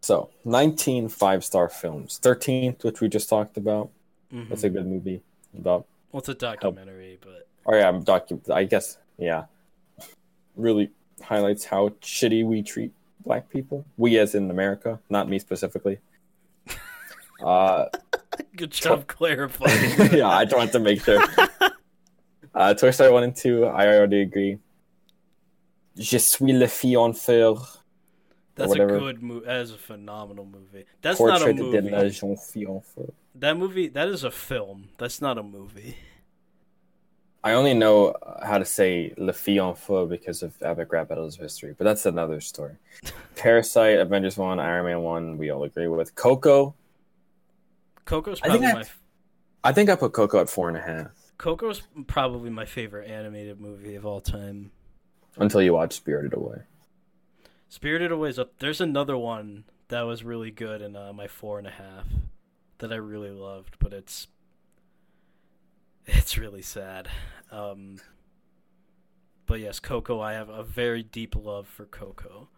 S2: So 19 five star films. 13th, which we just talked about.
S1: Mhm.
S2: That's a good movie about.
S1: Well, it's a documentary, but
S2: Oh yeah, I'm docu- I guess yeah. Really highlights how shitty we treat black people. We as in America, not me specifically. Uh,
S1: good job clarifying.
S2: yeah, I just wanted to make sure. Uh, Toy Story 1 and 2, I already agree. Je suis le fille.
S1: That's a good movie. That is a phenomenal movie. That's not a
S2: Portrait de
S1: movie.
S2: la jeune fille en feu.
S1: That movie. That is a film. That's not a movie.
S2: I only know how to say Le Fille en Feu because of Epic Rap Battles of History, but that's another story. Parasite, Avengers 1, Iron Man 1, we all agree with. Coco,
S1: Coco's
S2: I think
S1: probably
S2: I-
S1: my.
S2: I think I put Coco at four and a half
S1: Coco's probably my favorite animated movie of all time.
S2: Until you watch Spirited Away.
S1: Spirited Away is up. There's another one that was really good in uh, my four and a half that I really loved, but it's it's really sad. Um, but yes, Coco. I have a very deep love for Coco.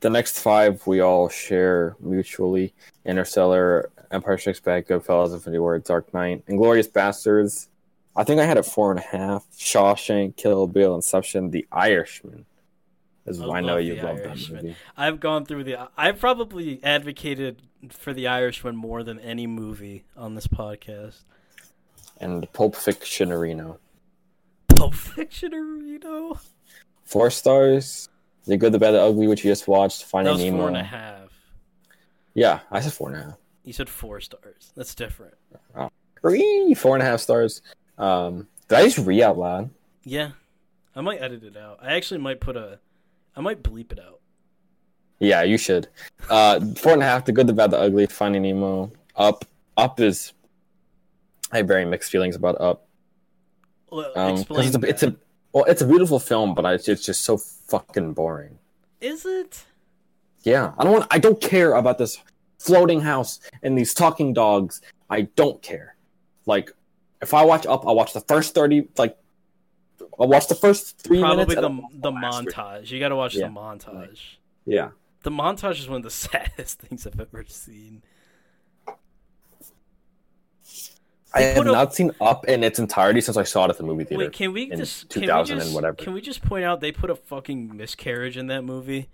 S2: The next five we all share mutually Interstellar, Empire Strikes Back, Goodfellas, Infinity War, Dark Knight, Inglourious Basterds. I think I had it four and a half. Shawshank, Kill Bill, Inception, The Irishman. As
S1: I,
S2: I know you love that movie.
S1: I've gone through the. I've probably advocated for the Irishman more than any movie on this podcast.
S2: And Pulp Fiction Reno.
S1: Pulp Fiction, Reno.
S2: Four stars. The Good, the Bad, the Ugly, which you just watched. Finding Nemo.
S1: four and a half.
S2: Yeah, I said four and a half.
S1: You said four stars. That's different.
S2: Three, four and a half stars. Um, did I just read out loud?
S1: Yeah, I might edit it out. I actually might put a. I might bleep it out.
S2: Yeah, you should. Uh, four and a half. The Good, the Bad, the Ugly. Finding Nemo. Up. Up is. I have very mixed feelings about Up.
S1: Well,
S2: Um,
S1: explain.
S2: it's a, it's a well, it's a beautiful film, but it's it's just so fucking boring.
S1: Is it?
S2: Yeah, I don't want. I don't care about this floating house and these talking dogs. I don't care. Like, if I watch Up, I'll watch the first thirty. Like, I'll watch the first three
S1: Probably the the
S2: last three.
S1: montage. You got to watch
S2: Yeah.
S1: the montage.
S2: Yeah,
S1: The montage is one of the saddest things I've ever seen.
S2: I have
S1: a-
S2: not seen Up in its entirety since I saw it at the movie theater.
S1: Wait, can we just we
S2: 2000 and whatever.
S1: can we just point out they put a fucking miscarriage in that movie?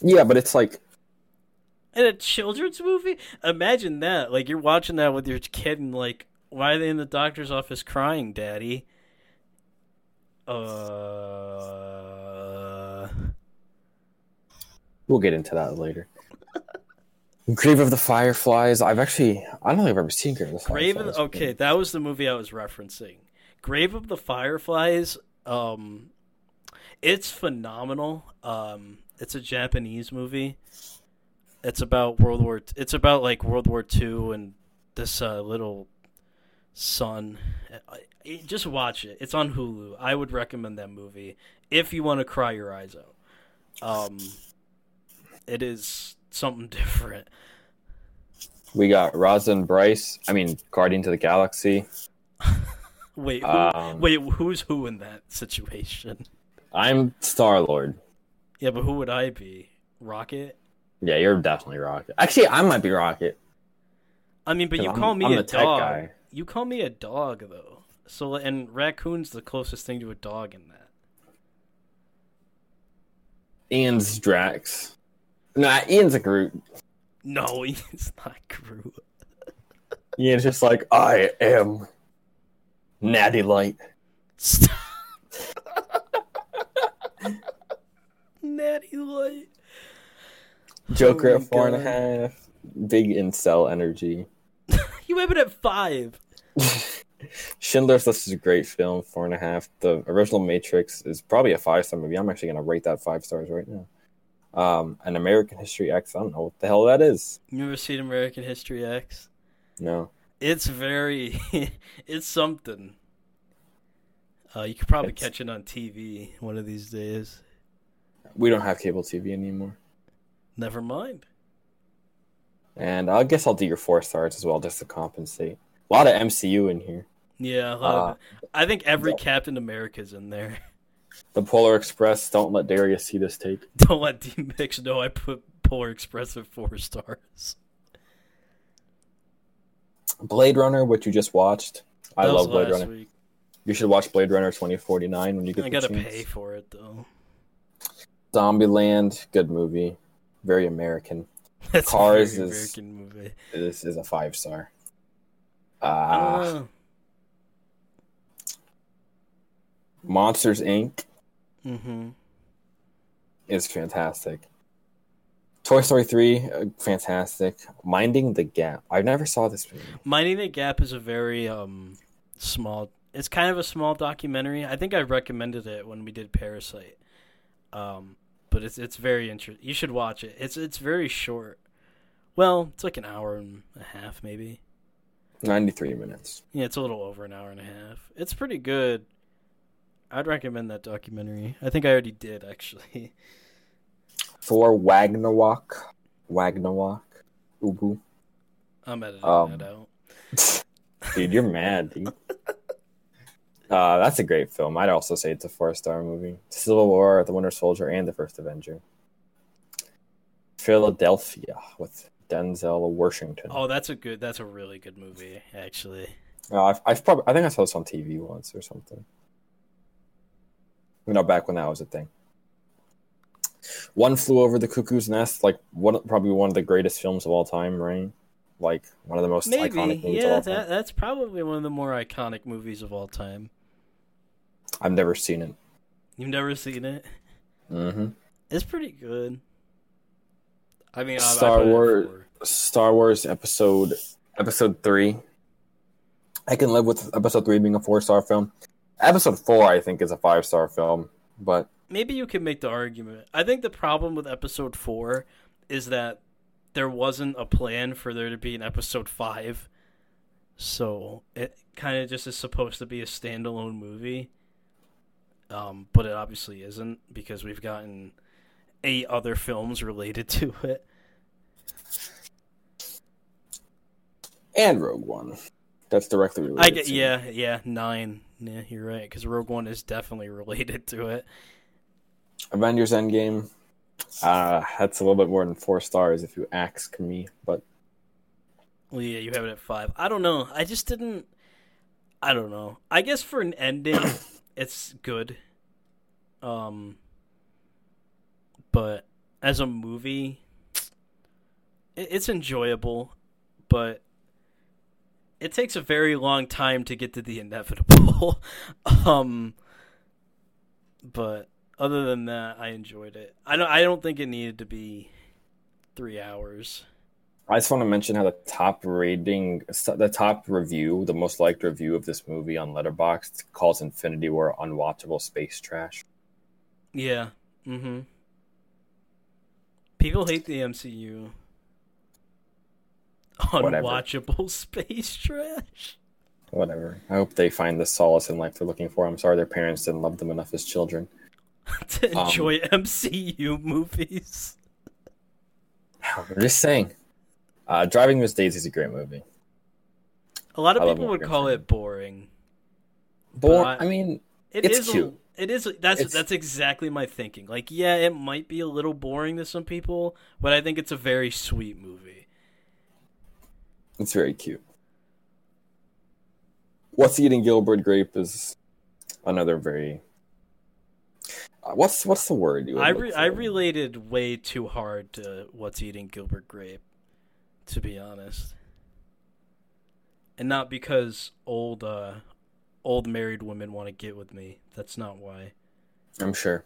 S2: Yeah, but it's like
S1: In a children's movie? Imagine that. Like you're watching that with your kid and like, why are they in the doctor's office crying, Daddy? Uh
S2: we'll get into that later. Grave of the Fireflies. I've actually I don't think I've ever seen Grave of the
S1: Grave
S2: Fireflies.
S1: of the, okay, that was the movie I was referencing. Grave of the Fireflies, um it's phenomenal. Um it's a Japanese movie. It's about World War it's about like World War II and this uh, little son. Just watch it. It's on Hulu. I would recommend that movie if you want to cry your eyes out. Um it is something different.
S2: We got Rosin Bryce. I mean, Guardians of the Galaxy.
S1: Wait, who,
S2: Um,
S1: wait, who's who in that situation?
S2: I'm Star Lord.
S1: Yeah, but who would I be? Rocket?
S2: Yeah, you're definitely Rocket. Actually, I might be Rocket.
S1: I mean, but you
S2: I'm-
S1: call me
S2: I'm
S1: a dog.
S2: guy.
S1: You call me a dog though. So and raccoon's the closest thing to a dog in that.
S2: Ian's Drax. Nah, Ian's a Groot.
S1: No, he's not Groot.
S2: Ian's just like, I am Natty Light.
S1: Stop. Natty Light.
S2: Joker
S1: Oh
S2: at four and a half. Big incel energy.
S1: You have it at five.
S2: Schindler's List is a great film, four and a half. The original Matrix is probably a five star movie. I'm actually gonna rate that five stars right now. Um, an American History X. I don't know what the hell that is.
S1: You ever seen American History X?
S2: No,
S1: It's very, it's something. Uh, you could probably
S2: It's-
S1: catch it on TV one of these days.
S2: we don't have cable TV anymore.
S1: Never mind.
S2: And I guess I'll do your four stars as well, just to compensate. A lot of MCU in here.
S1: Yeah, a lot
S2: Uh,
S1: of. I think every. Captain America's in there.
S2: The Polar Express. Don't let Darius see this tape.
S1: Don't let D Mix know I put Polar Express at four stars.
S2: Blade Runner, which you just watched. I love Blade Runner.
S1: week.
S2: You should watch Blade Runner 2049 when you get
S1: I
S2: the
S1: gotta
S2: chance.
S1: pay for it though.
S2: Zombieland, good movie. Very American.
S1: That's
S2: Cars is-
S1: American.
S2: This is a five star.
S1: Don't
S2: Uh. Monsters Inc.
S1: Mm-hmm.
S2: is fantastic. Toy Story 3, uh, fantastic. Minding the Gap. I never saw this movie.
S1: Minding the Gap is a very um small. It's kind of a small documentary. I think I recommended it when we did Parasite. Um, but it's it's very interesting. You should watch it. It's it's very short. Well, it's like an hour and a half, maybe.
S2: 93 minutes.
S1: Yeah, it's a little over an hour and a half. It's pretty good. I'd recommend that documentary. I think I already did actually.
S2: For Wagnawak. Wagnawak. Ubu.
S1: I'm editing
S2: Um,
S1: that out.
S2: Dude, you're mad, dude. Uh, that's a great film. I'd also say it's a four star movie. Civil War, The Winter Soldier, and The First Avenger. Philadelphia with Denzel Washington.
S1: Oh, that's a good. That's a really good movie, actually.
S2: Uh, I've, I've probably I think I saw this on TV once or something. You know, back when that was a thing. One flew over the cuckoo's nest, like one probably one of the greatest films of all time, right? Like one of the most iconic
S1: Maybe,
S2: movies of
S1: yeah.
S2: all time.
S1: That, that's probably one of the more iconic movies of all time.
S2: I've never seen it.
S1: You've never seen it?
S2: hmm
S1: It's pretty good. I mean, I- I
S2: Star
S1: put it at
S2: Wars- Star Wars episode episode three. I can live with episode three being a four star film. Episode four, I think, is a five star film, but
S1: Maybe you can make the argument. I think the problem with episode four is that there wasn't a plan for there to be an episode five, so it kind of just is supposed to be a standalone movie. Um, but it obviously isn't because we've gotten eight other films related to it.
S2: And Rogue One. That's directly related.
S1: I get, yeah, yeah, nine. Yeah, you're right because Rogue One is definitely related to it.
S2: Avengers Endgame. Uh, that's a little bit more than four stars if you ask me, but
S1: Well, yeah, you have it at five. I don't know. I just didn't. I don't know. I guess for an ending, it's good. Um, but as a movie, it, it's enjoyable, but it takes a very long time to get to the inevitable. um, but other than that, I enjoyed it. I don't. I don't think it needed to be three hours.
S2: I just want to mention how the top rating, the top review, the most liked review of this movie on Letterboxd calls Infinity War unwatchable space trash.
S1: Yeah. Mm-hmm. People hate the MCU.
S2: Whatever.
S1: Unwatchable space trash.
S2: Whatever. I hope they find the solace in life they're looking for. I'm sorry their parents didn't love them enough as children.
S1: to
S2: Um,
S1: enjoy MCU movies.
S2: I'm just saying. Uh, Driving Miss Daisy is a great movie.
S1: A lot of
S2: I
S1: people would call it boring.
S2: Boring.
S1: I-
S2: mean,
S1: It
S2: It's
S1: is a-
S2: cute.
S1: it is. That's
S2: It's-
S1: that's exactly my thinking. Like, yeah, it might be a little boring to some people, but I think it's a very sweet movie.
S2: it's very cute. What's Eating Gilbert Grape is another very. Uh, what's what's the word?
S1: I re- I related way too hard to what's eating Gilbert Grape, to be honest, and not because old uh, old married women want to get with me. That's not why.
S2: I'm sure.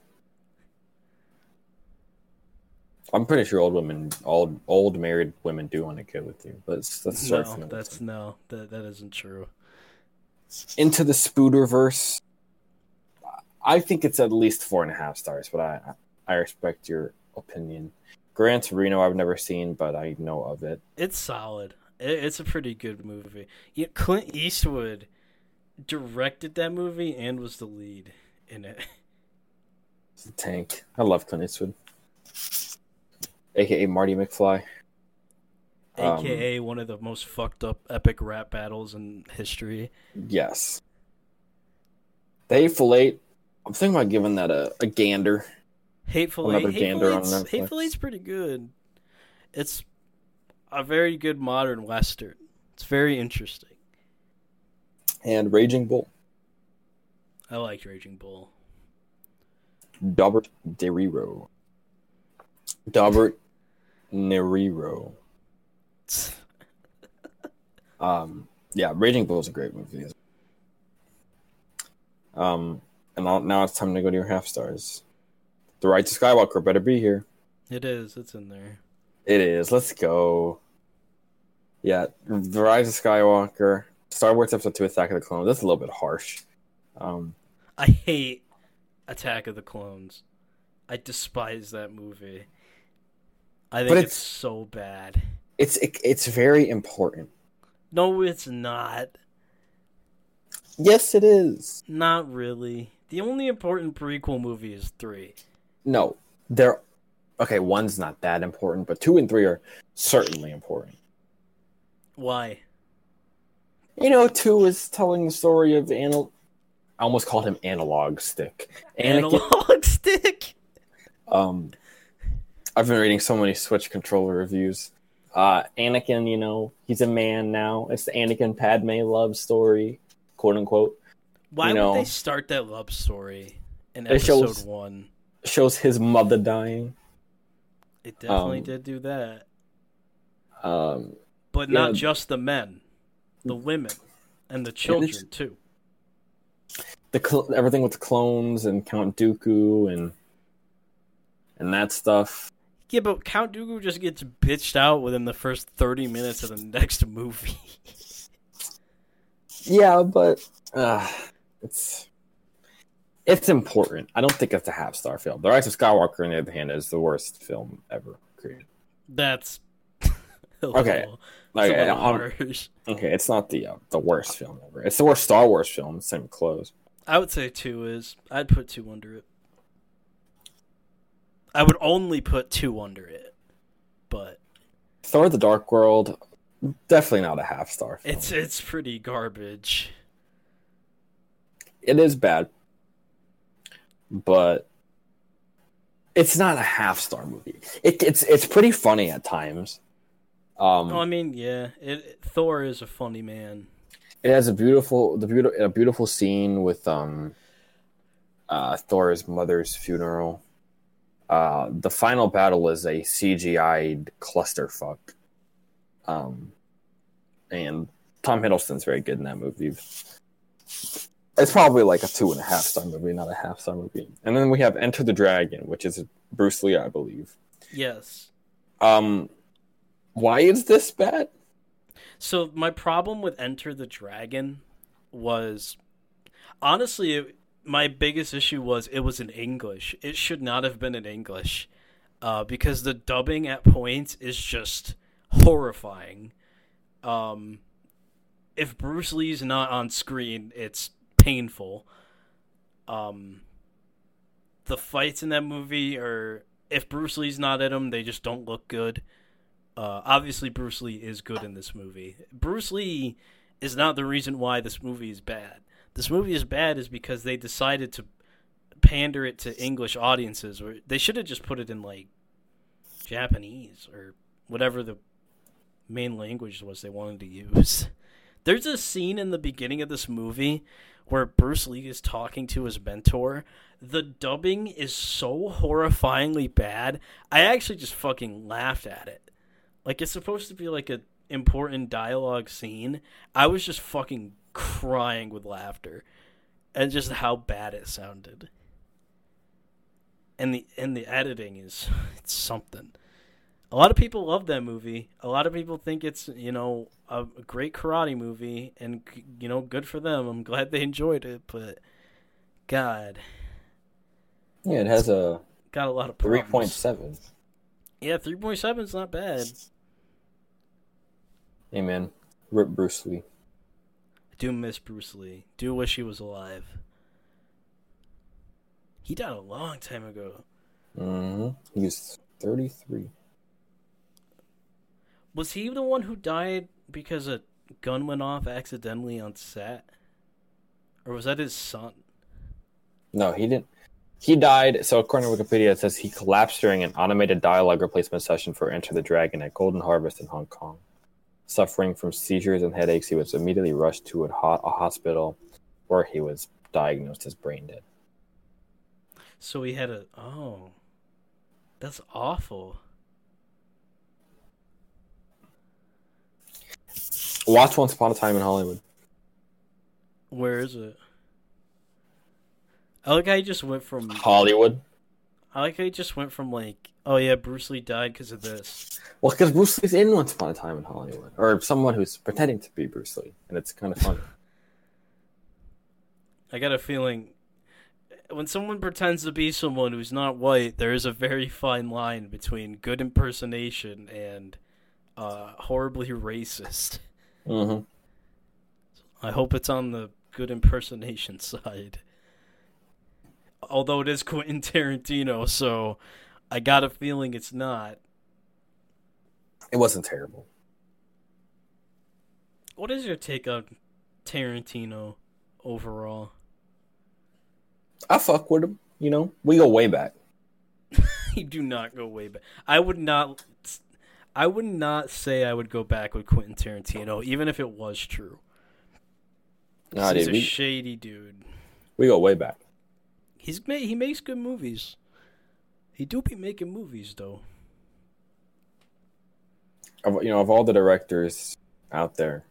S2: I'm pretty sure old women, old old married women, do want to get with you, but that's a story for
S1: No, that's no, that that isn't true.
S2: into the Spooderverse. I think it's at least four and a half stars, but I I respect your opinion. Gran Torino, I've never seen, but I know of it.
S1: It's solid. It's a pretty good movie. Yeah, Clint Eastwood directed that movie and was the lead in it.
S2: It's a tank. I love Clint Eastwood, aka Marty McFly. Um,
S1: AKA one of the most fucked up epic rap battles in history.
S2: Yes. The Hateful Eight. I'm thinking about giving that a, a gander.
S1: Hateful
S2: Another
S1: Eight. Hateful Eight's. Hateful Eight's pretty good. It's a very good modern western. It's very interesting.
S2: And Raging Bull.
S1: I liked Raging Bull.
S2: Dobert De Niro. Dobert Neriro. Um, yeah, Raging Bull is a great movie. Um, and now it's time to go to your half stars. The Ride to Skywalker better be here.
S1: It is. It's in there.
S2: It is. Let's go. Yeah, The Rise of Skywalker, Star Wars Episode Two: Attack of the Clones. That's a little bit harsh. Um,
S1: I hate Attack of the Clones. I despise that movie. I think
S2: But
S1: it's,
S2: it's-
S1: so bad.
S2: it's it, it's very important.
S1: No, it's not.
S2: Yes, it is.
S1: Not really. The only important prequel movie is three.
S2: No, they're okay. One's not that important, but two and three are certainly important.
S1: Why?
S2: You know, two is telling the story of anal. I almost called him analog stick. Anakin.
S1: Analog stick.
S2: Um, I've been reading so many Switch controller reviews. Uh, Anakin, you know, he's a man now. It's the Anakin Padme love story, quote unquote.
S1: Why
S2: You know,
S1: would they start that love story in episode
S2: shows-
S1: one?
S2: Shows his mother dying.
S1: It definitely
S2: um,
S1: did do that,
S2: Um,
S1: but
S2: yeah.
S1: not just the men, the women, and the children
S2: it's-
S1: too.
S2: the cl- everything with the clones and Count Dooku and and that stuff.
S1: Yeah, but Count Dooku just gets bitched out within the first thirty minutes of the next movie.
S2: Yeah, but uh, it's it's important. I don't think it's a half star film. The Rise of Skywalker, on the other hand, is the worst film ever created.
S1: That's
S2: Okay, Like,
S1: it's
S2: okay, it's not the uh, the worst film ever. It's the worst Star Wars film. Same clothes.
S1: I would say two is. I'd put two under it. I would only put two under it, but
S2: Thor: of The Dark World, definitely not a half star. Film.
S1: it's it's pretty garbage.
S2: it is bad, but it's not a half star movie. It, it's it's pretty funny at times. Um,
S1: Oh, I mean, yeah, it, Thor is a funny man.
S2: it has a beautiful the beautiful a beautiful scene with um uh Thor's mother's funeral. Uh the final battle is a CGI'd clusterfuck. Um and Tom Hiddleston's very good in that movie. It's probably like a two and a half star movie, not a half star movie. And then we have Enter the Dragon, which is Bruce Lee, I believe.
S1: Yes.
S2: Um why is this bad?
S1: So my problem with Enter the Dragon was honestly it, my biggest issue was it was in English. It should not have been in English. Uh, because the dubbing at points is just horrifying. Um, if Bruce Lee's not on screen, it's painful. Um, the fights in that movie are if Bruce Lee's not in them, they just don't look good. Uh, obviously, Bruce Lee is good in this movie. Bruce Lee is not the reason why this movie is bad. This movie is bad is because they decided to pander it to English audiences. Or they should have just put it in like Japanese or whatever the main language was they wanted to use. There's a scene in the beginning of this movie where Bruce Lee is talking to his mentor. The dubbing is so horrifyingly bad. I actually just fucking laughed at it. Like it's supposed to be like a important dialogue scene. I was just fucking crying with laughter and just how bad it sounded. And the and the editing is it's something. A lot of people love that movie. A lot of people think it's, you know, a, great karate movie and you know, good for them. I'm glad they enjoyed it, but god,
S2: Yeah, it has a
S1: got a lot of
S2: three point seven.
S1: Yeah, 3.7 is not bad.
S2: Hey man, rip Bruce Lee.
S1: I do miss Bruce Lee. Do wish he was alive. He died a long time ago.
S2: hmm He was thirty three.
S1: Was he the one who died because a gun went off accidentally on set? Or was that his son?
S2: No, he didn't. He died. So according to Wikipedia, it says he collapsed during an automated dialogue replacement session for Enter the Dragon at Golden Harvest in Hong Kong. Suffering from seizures and headaches, he was immediately rushed to a, ho- a hospital where he was diagnosed as brain dead.
S1: So he had a. Oh. That's awful.
S2: Watch Once Upon a Time in Hollywood.
S1: Where is it? I like how he just went from.
S2: Hollywood.
S1: I like how he just went from like, oh yeah, Bruce Lee died because of this.
S2: Well, because Bruce Lee's in Once Upon a Time in Hollywood, or someone who's pretending to be Bruce Lee, and it's kind of funny.
S1: I got a feeling when someone pretends to be someone who's not white, there is a very fine line between good impersonation and uh, horribly racist.
S2: Hmm
S1: I hope it's on the good impersonation side. Although it is Quentin Tarantino, so I got a feeling it's not.
S2: It wasn't terrible.
S1: What is your take on Tarantino overall?
S2: I fuck with him. You know, we go way back.
S1: you do not go way back. I would not. I would not say I would go back with Quentin Tarantino, even if it was true.
S2: Nah,
S1: He's
S2: dude,
S1: a
S2: we,
S1: shady dude.
S2: we go way back.
S1: He's ma- he makes good movies. He do be making movies though.
S2: Of, you know, of all the directors out there,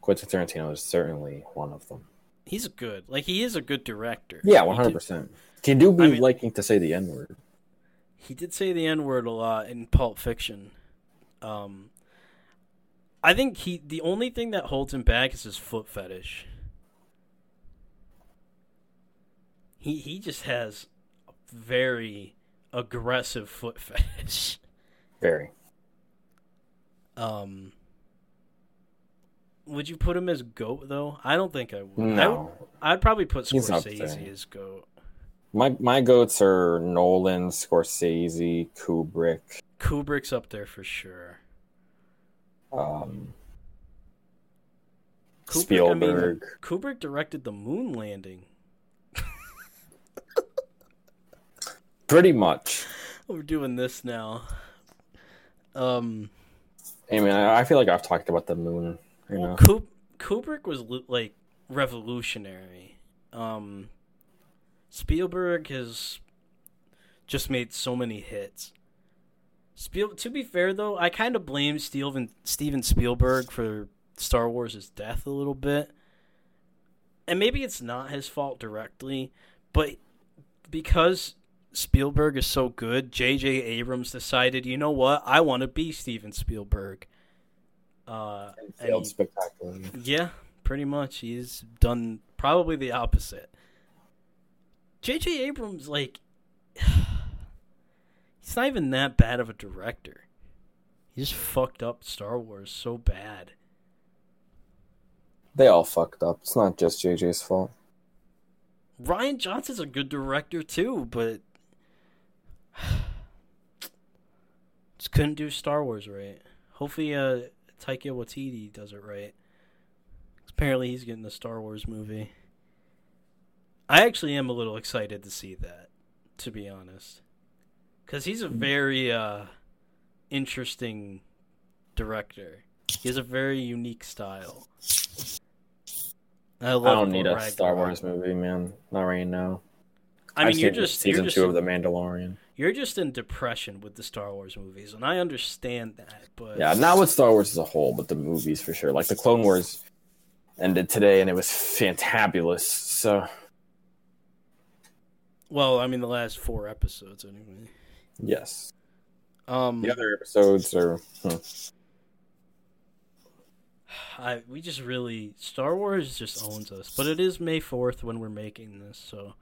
S2: Quentin Tarantino is certainly one of them.
S1: He's good. Like he is a good director.
S2: Yeah, one hundred percent. He do be
S1: I mean-
S2: liking to say the N word.
S1: He did say the N word a lot in Pulp Fiction. Um, I think he the only thing that holds him back is his foot fetish. He he just has a very aggressive foot fetish.
S2: Very.
S1: Um, would you put him as goat though? I don't think I would. I would
S2: No,
S1: I'd probably put Scorsese as goat.
S2: My my goats are Nolan, Scorsese, Kubrick.
S1: Kubrick's up there for sure.
S2: Um,
S1: Kubrick, I mean,
S2: Spielberg.
S1: Kubrick directed the moon landing.
S2: Pretty much.
S1: We're doing this now. Um,
S2: I mean, I, feel like I've talked about the moon. You
S1: well,
S2: know,
S1: Kub- Kubrick was like revolutionary. Um, Spielberg has just made so many hits. Spiel- to be fair though, I kind of blame Steven Steven Spielberg for Star Wars' death a little bit. And maybe it's not his fault directly, but because Spielberg is so good, J.J. Abrams decided, you know what, I want to be Steven Spielberg. Uh, and
S2: failed
S1: he-
S2: spectacularly.
S1: yeah, pretty much. He's done probably the opposite. J.J. Abrams, like, he's not even that bad of a director. He just fucked up Star Wars so bad.
S2: They all fucked up. It's not just JJ's fault.
S1: Rian Johnson's a good director too, but just couldn't do Star Wars right. Hopefully, uh, Taika Waititi does it right. Apparently, he's getting the Star Wars movie. I actually am a little excited to see that, to be honest, because he's a very uh, interesting director. He has a very unique style. I, love
S2: I don't need a Star Wars movie, man. Not right now.
S1: I mean, you're just
S2: season
S1: you're just
S2: two of The Mandalorian.
S1: you're just in depression with the Star Wars movies, and I understand that. But
S2: Yeah, not with Star Wars as a whole, but the movies for sure. Like the Clone Wars ended today, and it was fantabulous. So
S1: well, I mean, the last four episodes anyway.
S2: yes,
S1: Um,
S2: the other episodes are. hmm.
S1: I we just really Star Wars just owns us, but it is May fourth when we're making this, so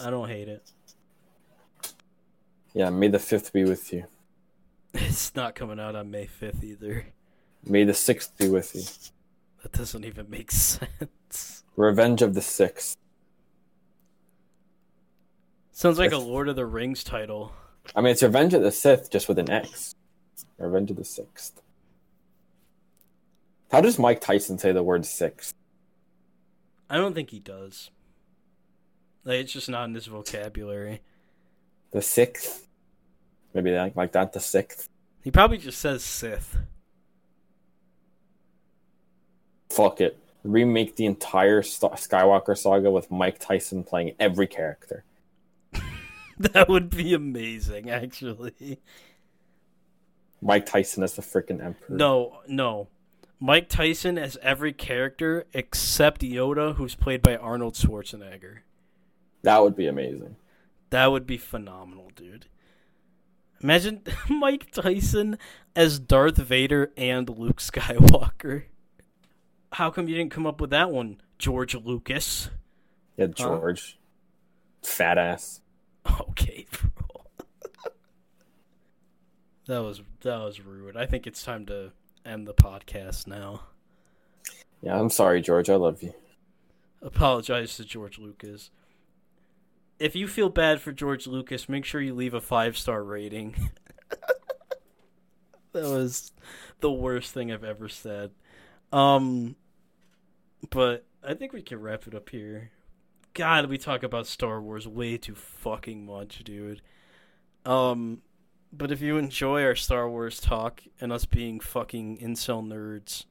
S1: I don't hate it.
S2: Yeah, may the fifth be with you.
S1: It's not coming out on May fifth either.
S2: May the sixth be with you.
S1: That doesn't even make sense.
S2: Revenge of the Sixth.
S1: Sounds like a Lord of the Rings title.
S2: I mean, it's Revenge of the Sith, just with an X. Revenge of the Sixth. How does Mike Tyson say the word sixth?
S1: I don't think he does. Like it's just not in his vocabulary.
S2: The sixth? Maybe like, like that, the sixth?
S1: He probably just says Sith.
S2: Fuck it. Remake the entire Skywalker saga with Mike Tyson playing every character.
S1: That would be amazing, actually.
S2: Mike Tyson as the freaking Emperor.
S1: No, no. Mike Tyson as every character except Yoda, who's played by Arnold Schwarzenegger.
S2: That would be amazing.
S1: That would be phenomenal, dude. Imagine Mike Tyson as Darth Vader and Luke Skywalker. How come you didn't come up with that one, George Lucas?
S2: Yeah, George. Fat ass.
S1: Okay, bro. that was that was rude. I think it's time to end the podcast now.
S2: Yeah, I'm sorry, George. I love you.
S1: Apologize to George Lucas. If you feel bad for George Lucas, make sure you leave a five star rating. that was the worst thing I've ever said. Um, but I think we can wrap it up here. God, we talk about Star Wars way too fucking much, dude. Um, but if you enjoy our Star Wars talk and us being fucking incel nerds,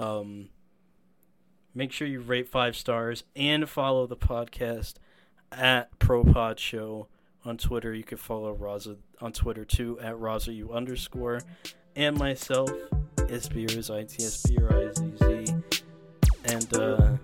S1: um, make sure you rate five stars and follow the podcast at ProPod Show on Twitter. You can follow Raza on Twitter too at RazaU underscore and myself, ITSBRIZZ, and uh.